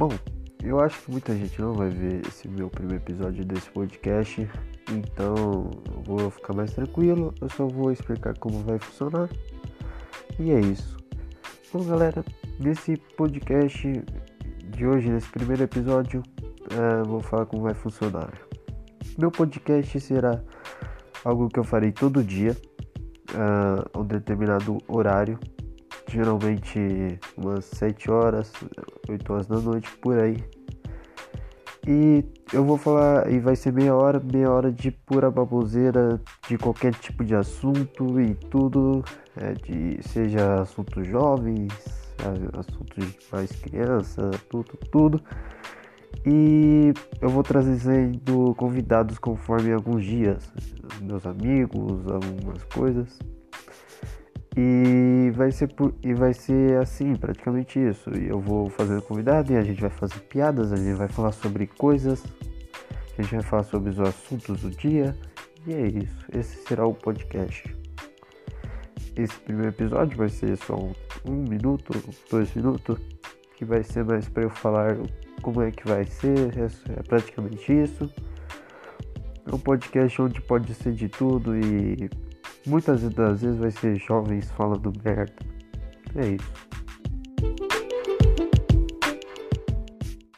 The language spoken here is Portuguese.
Bom, eu acho que muita gente não vai ver esse meu primeiro episódio desse podcast, então eu vou ficar mais tranquilo, eu só vou explicar como vai funcionar. E é isso. Bom, galera, nesse podcast de hoje, nesse primeiro episódio, uh, vou falar como vai funcionar. Meu podcast será algo que eu farei todo dia, a um determinado horário, geralmente umas 7 horas, 8 horas da noite, por aí. E eu vou falar, e vai ser meia hora, meia hora de pura baboseira, de qualquer tipo de assunto e tudo, é, de, seja assuntos jovens, assuntos mais criança, tudo, tudo. E eu vou trazendo convidados conforme alguns dias, meus amigos, algumas coisas. E vai ser e vai ser assim, praticamente isso. E eu vou fazendo convidado e a gente vai fazer piadas, a gente vai falar sobre coisas, a gente vai falar sobre os assuntos do dia. E é isso. Esse será o podcast. Esse primeiro episódio vai ser só um, um minuto, dois minutos, que vai ser mais para eu falar como é que vai ser. É, é praticamente isso. É um podcast onde pode ser de tudo e Muitas das vezes vai ser jovens falando merda. É isso.